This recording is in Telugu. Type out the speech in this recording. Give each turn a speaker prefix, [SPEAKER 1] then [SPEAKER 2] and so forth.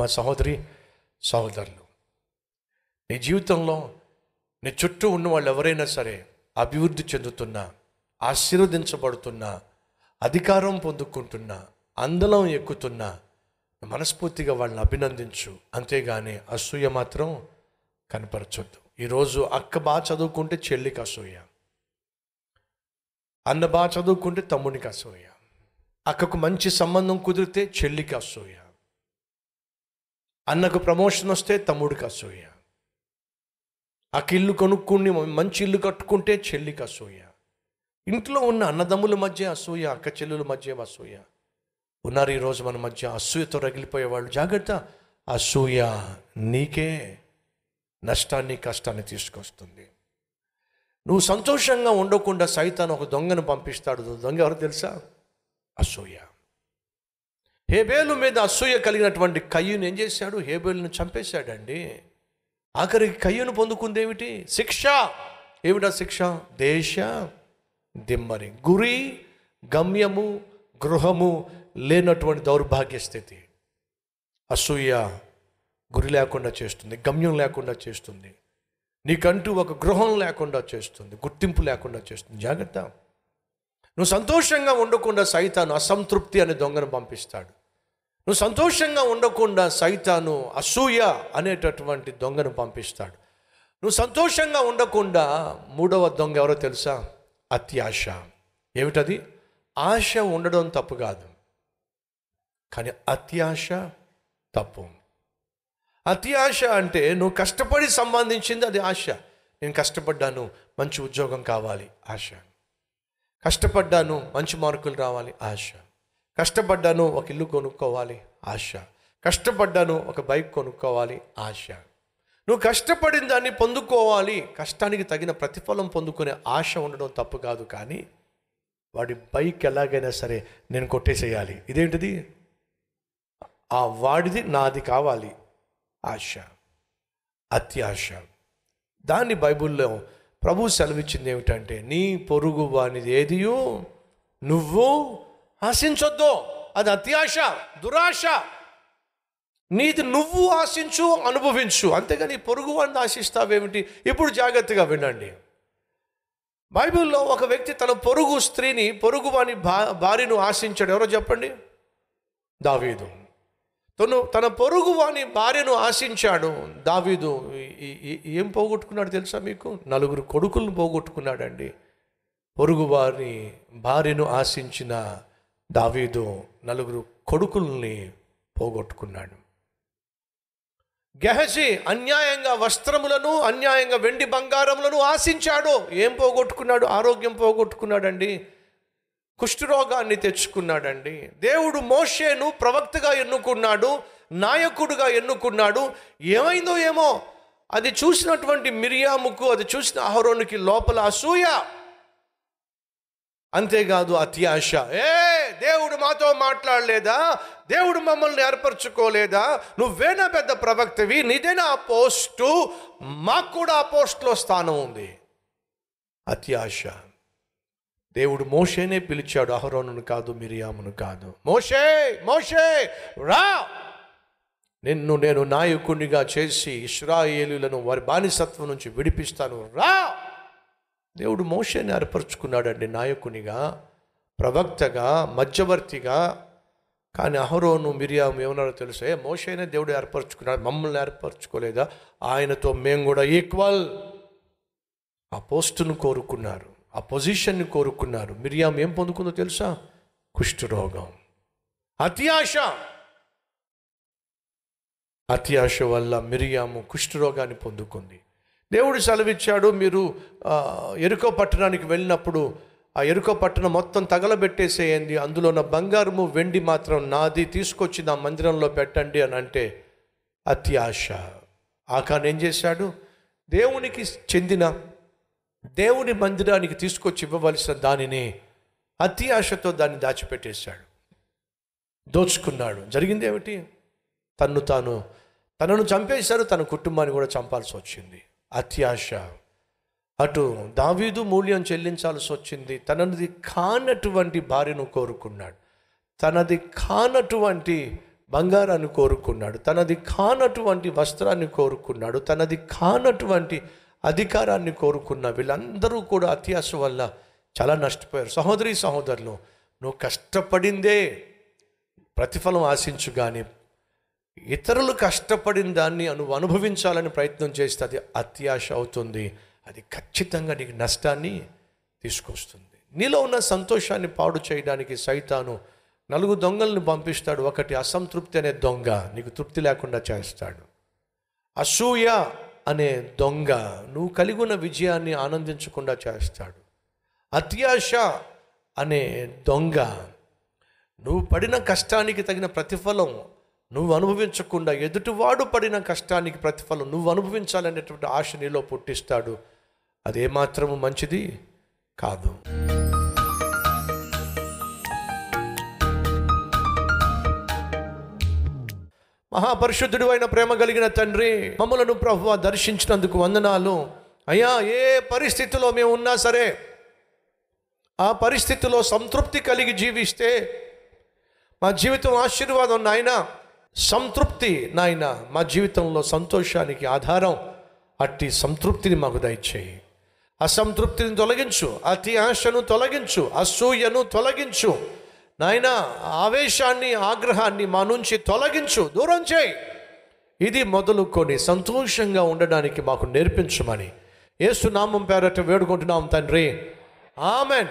[SPEAKER 1] మా సహోదరి సహోదరులు. నీ జీవితంలో నీ చుట్టూ ఉన్న వాళ్ళు ఎవరైనా సరే అభివృద్ధి చెందుతున్నా ఆశీర్వదించబడుతున్నా అధికారం పొందుకుంటున్నా అందలం ఎక్కుతున్నా మనస్ఫూర్తిగా వాళ్ళని అభినందించు. అంతేగాని అసూయ మాత్రం కనపరచొద్దు. ఈరోజు అక్క బాగా చదువుకుంటే చెల్లికి అసూయ. అన్న బాగా చదువుకుంటే తమ్మునికి అసూయ. అక్కకు మంచి సంబంధం కుదిరితే చెల్లికి అసూయ. అన్నకు ప్రమోషన్ వస్తే తమ్ముడికి అసూయ. అక్క ఇల్లు కొనుక్కుని మంచి ఇల్లు కట్టుకుంటే చెల్లికి అసూయ. ఇంట్లో ఉన్న అన్నదమ్ముల మధ్య అసూయ అక్క చెల్లుల మధ్య అసూయ. ఉన్నారు ఈరోజు మన మధ్య అసూయతో రగిలిపోయేవాళ్ళు జాగ్రత్త. అసూయ నీకే నష్టాన్ని కష్టాన్ని తీసుకొస్తుంది. నువ్వు సంతోషంగా ఉండకుండా సైతాన్ ఒక దొంగను పంపిస్తాడు. దొంగ ఎవరు తెలుసా? అసూయ. హేబేలు మీద అసూయ కలిగినటువంటి కయ్యూని ఏం చేశాడు? హేబేలును చంపేశాడండి. ఆఖరికి కయ్యూను పొందుకుంది ఏమిటి శిక్ష. ఏమిటా శిక్ష? దేశ దిమ్మరి గురి గమ్యము గృహము లేనటువంటి దౌర్భాగ్య స్థితి. అసూయ గురి లేకుండా చేస్తుంది గమ్యం లేకుండా చేస్తుంది. నీకంటూ ఒక గృహం లేకుండా చేస్తుంది గుర్తింపు లేకుండా చేస్తుంది. జాగ్రత్త. నువ్వు సంతోషంగా ఉండకుండా సైతాను అసంతృప్తి అనే దొంగను పంపిస్తాడు. నువ్వు సంతోషంగా ఉండకుండా సైతాను అసూయ అనేటటువంటి దొంగను పంపిస్తాడు. నువ్వు సంతోషంగా ఉండకుండా మూడవ దొంగ ఎవరో తెలుసా? అత్యాశ. ఏమిటది? ఆశ ఉండడం తప్పు కాదు. కానీ అత్యాశ తప్పు. అత్యాశ అంటే నువ్వు కష్టపడి సంబంధించింది అది ఆశ. నేను కష్టపడ్డాను మంచి ఉద్యోగం కావాలి ఆశ. కష్టపడ్డాను మంచి మార్కులు రావాలి ఆశ. కష్టపడ్డాను ఒక ఇల్లు కొనుక్కోవాలి ఆశ. కష్టపడ్డాను ఒక బైక్ కొనుక్కోవాలి ఆశ. నువ్వు కష్టపడిన దాన్ని పొందుకోవాలి కష్టానికి తగిన ప్రతిఫలం పొందుకునే ఆశ ఉండడం తప్పు కాదు కానీ వాడి బైక్ ఎలాగైనా సరే నేను కొట్టేసేయాలి. ఇదేంటిది? ఆ వాడిది నాది కావాలి ఆశ. అత్యాశ. దాన్ని బైబిల్లో ప్రభు సెలవిచ్చింది ఏమిటంటే నీ పొరుగు వానిది ఏదియో నువ్వు ఆశించొద్దు. అది అత్యాశ దురాశ. నీది నువ్వు ఆశించు అనుభవించు. అంతేగాని పొరుగు వాడిని ఆశిస్తావేమిటి? ఇప్పుడు జాగ్రత్తగా వినండి. బైబిల్లో ఒక వ్యక్తి తన పొరుగు స్త్రీని పొరుగు వాని భా భార్యను ఆశించాడు. ఎవరో చెప్పండి? దావీదు. తను తన పొరుగు వాని భార్యను ఆశించాడు. దావీదు ఏం పోగొట్టుకున్నాడు తెలుసా మీకు? నలుగురు కొడుకులను పోగొట్టుకున్నాడండి. పొరుగువారి భార్యను ఆశించిన దావీదు నలుగురు కొడుకుల్ని పోగొట్టుకున్నాడు. గెహజీ అన్యాయంగా వస్త్రములను అన్యాయంగా వెండి బంగారములను ఆశించాడు. ఏం పోగొట్టుకున్నాడు? ఆరోగ్యం పోగొట్టుకున్నాడండి. కుష్ఠరోగాన్ని తెచ్చుకున్నాడండి. దేవుడు మోషేను ప్రవక్తగా ఎన్నుకున్నాడు నాయకుడుగా ఎన్నుకున్నాడు. ఏమైందో ఏమో? అది చూసినటువంటి మిరియాముకు అది చూసిన అహరోనికి లోపల అసూయ. అంతేకాదు అత్యాశ ఏ దేవుడు మాతో మాట్లాడలేదా? దేవుడు మమ్మల్ని ఏర్పరచుకోలేదా? నువ్వేనా పెద్ద ప్రవక్తవి? నీదేనా ఆ పోస్టు? మాకు కూడా ఆ పోస్టులో స్థానం ఉంది. అత్యాశ దేవుడు మోషేనే పిలిచాడు అహరోనును కాదు మిరియామును కాదు. మోషే మోషే రా! నిన్ను నేను నాయకునిగా చేసి ఇస్రాయేలులను వారి బానిసత్వం నుంచి విడిపిస్తాను. రా! దేవుడు మోషేని ఏర్పరచుకున్నాడండి నాయకునిగా ప్రవక్తగా మధ్యవర్తిగా. కానీ అహరోను మిరియాము ఏమన్నారో తెలుసా? ఏ మోషేనే దేవుడు ఏర్పరచుకున్నాడు మమ్మల్ని ఏర్పరచుకోలేదా? ఆయనతో మేము కూడా ఈక్వల్. ఆ పోస్టును కోరుకున్నారు ఆ పొజిషన్ని కోరుకున్నారు. మిరియాం ఏం పొందుకుందో తెలుసా? కుష్ఠరోగం. అత్యాశ. అత్యాశ వల్ల మిరియాము కుష్ఠరోగాన్ని పొందుకుంది. దేవుడు సెలవిచ్చాడు మీరు ఎరుకో పట్టణానికి వెళ్ళినప్పుడు ఆ ఎరుకో పట్టణం మొత్తం తగలబెట్టేసేయండి అందులో ఉన్న బంగారము వెండి మాత్రం నాది తీసుకొచ్చి నా మందిరంలో పెట్టండి అని అంటే అత్యాశ ఆకాన్ ఏం చేశాడు? దేవునికి చెందిన దేవుని మందిరానికి తీసుకొచ్చి ఇవ్వవలసిన దానిని అతి ఆశతో దాన్ని దాచిపెట్టేశాడు. దోచుకున్నాడు. జరిగింది ఏమిటి తన్ను తాను తనను చంపేశారు తన కుటుంబాన్ని కూడా చంపాల్సి వచ్చింది. అత్యాశ. అటు దావీదు మూల్యం చెల్లించాల్సి వచ్చింది. తనది కానటువంటి భార్యను కోరుకున్నాడు. తనది కానటువంటి బంగారాన్ని కోరుకున్నాడు. తనది కానటువంటి వస్త్రాన్ని కోరుకున్నాడు. తనది కానటువంటి అధికారాన్ని కోరుకున్న వీళ్ళందరూ కూడా అత్యాశ వల్ల చాలా నష్టపోయారు. సహోదరి సహోదరులు నువ్వు కష్టపడిందే ప్రతిఫలం ఆశించు కానీ ఇతరులు కష్టపడిన దాన్ని నువ్వు అనుభవించాలని ప్రయత్నం చేస్తే అది అత్యాశ అవుతుంది. అది ఖచ్చితంగా నీకు నష్టాన్ని తీసుకొస్తుంది. నీలో ఉన్న సంతోషాన్ని పాడు చేయడానికి సైతాను నలుగు దొంగలను పంపిస్తాడు. ఒకటి అసంతృప్తి అనే దొంగ నీకు తృప్తి లేకుండా చేస్తాడు. అసూయ అనే దొంగ నువ్వు కలిగి ఉన్న విజయాన్ని ఆనందించకుండా చేస్తాడు. అత్యాశ అనే దొంగ నువ్వు పడిన కష్టానికి తగిన ప్రతిఫలం నువ్వు అనుభవించకుండా ఎదుటివాడు పడిన కష్టానికి ప్రతిఫలం నువ్వు అనుభవించాలనేటువంటి ఆశ నీలో పుట్టిస్తాడు. అదేమాత్రము మంచిది కాదు. మహాపరిశుద్ధుడు అయిన ప్రేమ కలిగిన తండ్రి మమ్మలను ప్రభు దర్శించినందుకు వందనాలు. అయ్యా ఏ పరిస్థితిలో మేము ఉన్నా సరే ఆ పరిస్థితిలో సంతృప్తి కలిగి జీవిస్తే మా జీవితం ఆశీర్వాదం నాయనా. సంతృప్తి నాయన మా జీవితంలో సంతోషానికి ఆధారం అట్టి సంతృప్తిని మాకు దయచేయి. అసంతృప్తిని తొలగించు అతి ఆశను తొలగించు అసూయను తొలగించు. నాయన ఆవేశాన్ని ఆగ్రహాన్ని మా నుంచి తొలగించు దూరం చేయి. ఇది మొదలుకొని సంతోషంగా ఉండడానికి మాకు నేర్పించమని. ఏసునామం పేరట వేడుకుంటున్నాం తండ్రి. ఆమెన్.